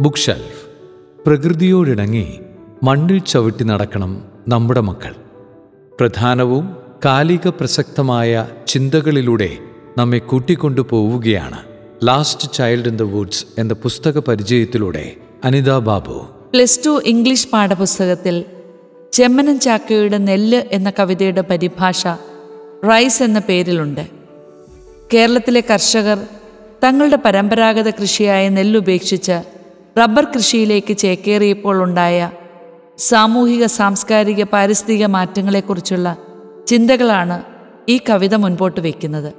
Book shelf പ്രകൃതിയോടിണങ്ങി മണ്ണിൽ ചവിട്ടി നടക്കണം നമ്മുടെ മക്കൾ. പ്രധാനവും കാലിക പ്രസക്തമായ ചിന്തകളിലൂടെ നമ്മെ കൂട്ടിക്കൊണ്ടു പോവുകയാണ് last child in the woods എന്ന പുസ്തക പരിചയത്തിലൂടെ Anitha Babu. Plus two English പാഠപുസ്തകത്തിൽ ചെമ്മനം ചാക്കയുടെ നെല്ല് എന്ന കവിതയുടെ പരിഭാഷ റൈസ് എന്ന പേരിലുണ്ട്. കേരളത്തിലെ കർഷകർ തങ്ങളുടെ പരമ്പരാഗത കൃഷിയായ നെല്ലുപേക്ഷിച്ച് റബ്ബർ കൃഷിയിലേക്ക് ചേക്കേറിയപ്പോൾ ഉണ്ടായ സാമൂഹിക സാംസ്കാരിക പാരിസ്ഥിതിക മാറ്റങ്ങളെക്കുറിച്ചുള്ള ചിന്തകളാണ് ഈ കവിത മുൻപോട്ട് വയ്ക്കുന്നത്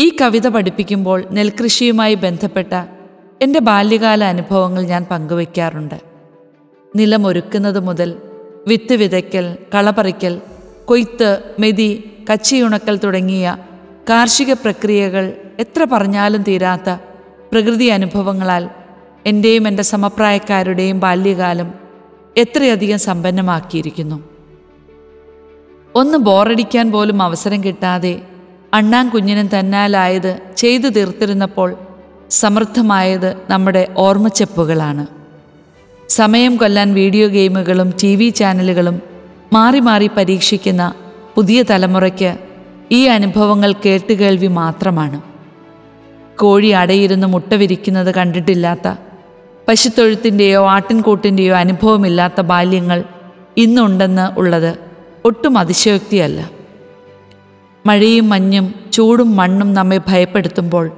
ഈ കവിത പഠിപ്പിക്കുമ്പോൾ നെൽകൃഷിയുമായി ബന്ധപ്പെട്ട എന്റെ ബാല്യകാല അനുഭവങ്ങൾ ഞാൻ പങ്കുവയ്ക്കാറുണ്ട് നിലമൊരുക്കുന്നത് മുതൽ വിത്ത് വിതയ്ക്കൽ കളപറിക്കൽ കൊയ്ത്ത് മെതി കച്ചിയുണക്കൽ തുടങ്ങിയ കാർഷിക പ്രക്രിയകൾ എത്ര പറഞ്ഞാലും തീരാത്ത പ്രകൃതി അനുഭവങ്ങളാൽ എന്റെയും എന്റെ സമപ്രായക്കാരുടെയും ബാല്യകാലം എത്രയധികം സമ്പന്നമാക്കിയിരിക്കുന്നു. ഒന്ന് ബോറടിക്കാൻ പോലും അവസരം കിട്ടാതെ അണ്ണാൻ കുഞ്ഞിനും തന്നാലായത് ചെയ്തു തീർത്തിരുന്നപ്പോൾ സമൃദ്ധമായത് നമ്മുടെ ഓർമ്മച്ചെപ്പുകളാണ്. സമയം കൊല്ലാൻ വീഡിയോ ഗെയിമുകളും ടി വി ചാനലുകളും മാറി മാറി പരീക്ഷിക്കുന്ന പുതിയ തലമുറയ്ക്ക് ഈ അനുഭവങ്ങൾ കേട്ടുകേൾവി മാത്രമാണ്. കോഴി അടയിരുന്ന് മുട്ട വിരിക്കുന്നത് കണ്ടിട്ടില്ലാത്ത പശുത്തൊഴുത്തിന്റെയോ ആട്ടിൻകൂട്ടിന്റെയോ അനുഭവമില്ലാത്ത ബാല്യങ്ങൾ ഇന്നുണ്ടെന്ന് ഉള്ളത് ഒട്ടും അതിശയോക്തിയല്ല. മഴയും മഞ്ഞും ചൂടും മണ്ണും നമ്മെ ഭയപ്പെടുത്തുമ്പോൾ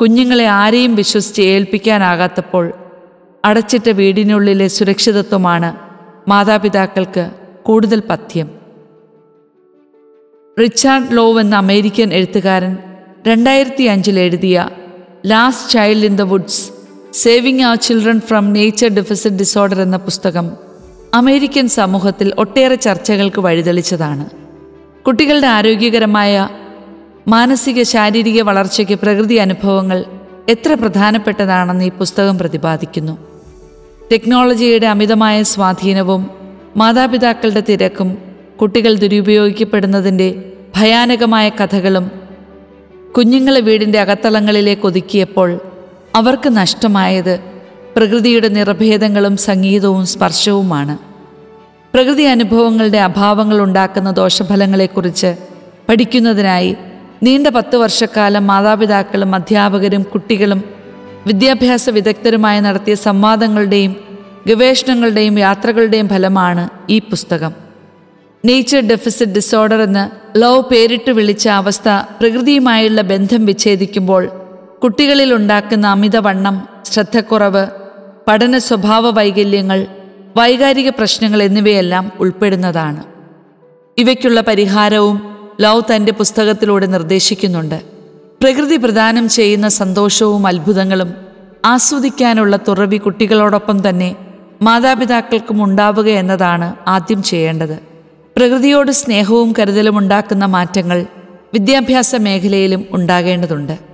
കുഞ്ഞുങ്ങളെ ആരെയും വിശ്വസിച്ച് ഏൽപ്പിക്കാനാകാത്തപ്പോൾ അടച്ചിട്ട വീടിനുള്ളിലെ സുരക്ഷിതത്വമാണ് മാതാപിതാക്കൾക്ക് കൂടുതൽ പഥ്യം. റിച്ചാർഡ് ലോവ് എന്ന അമേരിക്കൻ എഴുത്തുകാരൻ രണ്ടായിരത്തി അഞ്ചിൽ എഴുതിയ last child in the woods saving our children from nature deficit disorder എന്ന പുസ്തകം അമേരിക്കൻ സമൂഹത്തിൽ ഒട്ടേറെ ചർച്ചകൾക്ക് വഴിതെളിച്ചതാണ്. കുട്ടികളുടെ ആരോഗ്യകരമായ മാനസിക ശാരീരിക വളർച്ചയ്ക്ക് പ്രകൃതി അനുഭവങ്ങൾ എത്ര പ്രധാനപ്പെട്ടതാണെന്ന് ഈ പുസ്തകം പ്രതിപാദിക്കുന്നു. ടെക്നോളജിയുടെ അമിതമായ സ്വാധീനവും മാതാപിതാക്കളുടെ തിരക്കും കുട്ടികൾ ദുരുപയോഗിക്കപ്പെടുന്നതിന്റെ ഭയാനകമായ കഥകളും കുഞ്ഞുങ്ങളെ വീടിന്റെ അകത്തളങ്ങളിലേക്ക് ഒതുക്കിയപ്പോൾ അവർക്ക് നഷ്ടമായത് പ്രകൃതിയുടെ നിറഭേദങ്ങളും സംഗീതവും സ്പർശവുമാണ്. പ്രകൃതി അനുഭവങ്ങളുടെ അഭാവങ്ങൾ ഉണ്ടാക്കുന്ന ദോഷഫലങ്ങളെക്കുറിച്ച് പഠിക്കുന്നതിനായി നീണ്ട പത്ത് വർഷക്കാലം മാതാപിതാക്കളും അധ്യാപകരും കുട്ടികളും വിദ്യാഭ്യാസ വിദഗ്ധരുമായി നടത്തിയ സംവാദങ്ങളുടെയും ഗവേഷണങ്ങളുടെയും യാത്രകളുടെയും ഫലമാണ് ഈ പുസ്തകം. നേച്ചർ ഡെഫിസിറ്റ് ഡിസോർഡർ എന്ന് ലവ് പേരിട്ട് വിളിച്ച അവസ്ഥ പ്രകൃതിയുമായുള്ള ബന്ധം വിച്ഛേദിക്കുമ്പോൾ കുട്ടികളിൽ ഉണ്ടാക്കുന്ന അമിതവണ്ണം ശ്രദ്ധക്കുറവ് പഠന സ്വഭാവ വൈകല്യങ്ങൾ വൈകാരിക പ്രശ്നങ്ങൾ എന്നിവയെല്ലാം ഉൾപ്പെടുന്നതാണ്. ഇവയ്ക്കുള്ള പരിഹാരവും ലവ് തന്റെ പുസ്തകത്തിലൂടെ നിർദ്ദേശിക്കുന്നുണ്ട്. പ്രകൃതി പ്രദാനം ചെയ്യുന്ന സന്തോഷവും അത്ഭുതങ്ങളും ആസ്വദിക്കാനുള്ള തുറവി കുട്ടികളോടൊപ്പം തന്നെ മാതാപിതാക്കൾക്കും ഉണ്ടാവുക എന്നതാണ് ആദ്യം ചെയ്യേണ്ടത്. പ്രകൃതിയോട് സ്നേഹവും കരുതലും ഉണ്ടാക്കുന്ന മാറ്റങ്ങൾ വിദ്യാഭ്യാസ മേഖലയിലും ഉണ്ടാകേണ്ടതുണ്ട്.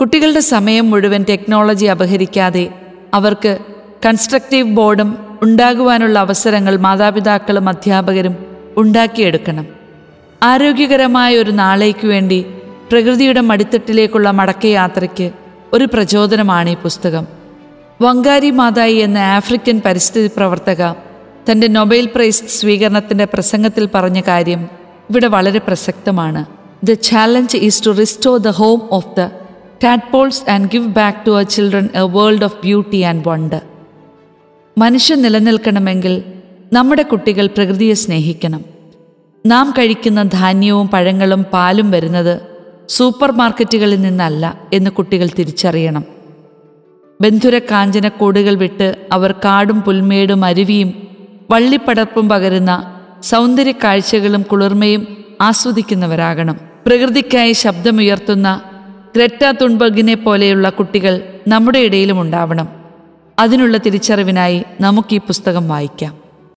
കുട്ടികളുടെ സമയം മുഴുവൻ ടെക്നോളജി അപഹരിക്കാതെ അവർക്ക് കൺസ്ട്രക്റ്റീവ് ബോർഡും ഉണ്ടാകുവാനുള്ള അവസരങ്ങൾ മാതാപിതാക്കളും അധ്യാപകരും ഉണ്ടാക്കിയെടുക്കണം. ആരോഗ്യകരമായ ഒരു നാളേക്ക് വേണ്ടി പ്രകൃതിയുടെ മടിത്തട്ടിലേക്കുള്ള മടക്കയാത്രയ്ക്ക് ഒരു പ്രചോദനമാണ് ഈ പുസ്തകം. വങ്കാരി മാതായി എന്ന ആഫ്രിക്കൻ പരിസ്ഥിതി പ്രവർത്തക തന്റെ നൊബേൽ പ്രൈസ് സ്വീകരണത്തിന്റെ പ്രസംഗത്തിൽ പറഞ്ഞ കാര്യം ഇവിടെ വളരെ പ്രസക്തമാണ്. The challenge is to restore the home of the tadpoles and give back to our children a world of beauty and wonder മനുഷ്യൻ നിലനിൽക്കണമെങ്കിൽ നമ്മുടെ കുട്ടികൾ പ്രകൃതിയെ സ്നേഹിക്കണം. നാം കഴിക്കുന്ന ധാന്യവും പഴങ്ങളും പാലും വരുന്നത് സൂപ്പർ മാർക്കറ്റുകളിൽ നിന്നല്ല എന്ന് കുട്ടികൾ തിരിച്ചറിയണം. ബന്ധുര കാഞ്ചനക്കൂടുകൾ വിട്ട് അവർ കാടും പുൽമേടും അരുവിയും വള്ളിപ്പടർപ്പും പകരുന്ന സൗന്ദര്യ കാഴ്ചകളും കുളിർമയും ആസ്വദിക്കുന്നവരാകണം. പ്രകൃതിക്കായി ശബ്ദമുയർത്തുന്ന ഗ്രറ്റ തുൺബർഗിനെ പോലെയുള്ള കുട്ടികൾ നമ്മുടെ ഇടയിലും ഉണ്ടാവണം. അതിനുള്ള തിരിച്ചറിവിനായി നമുക്ക് ഈ പുസ്തകം വായിക്കാം.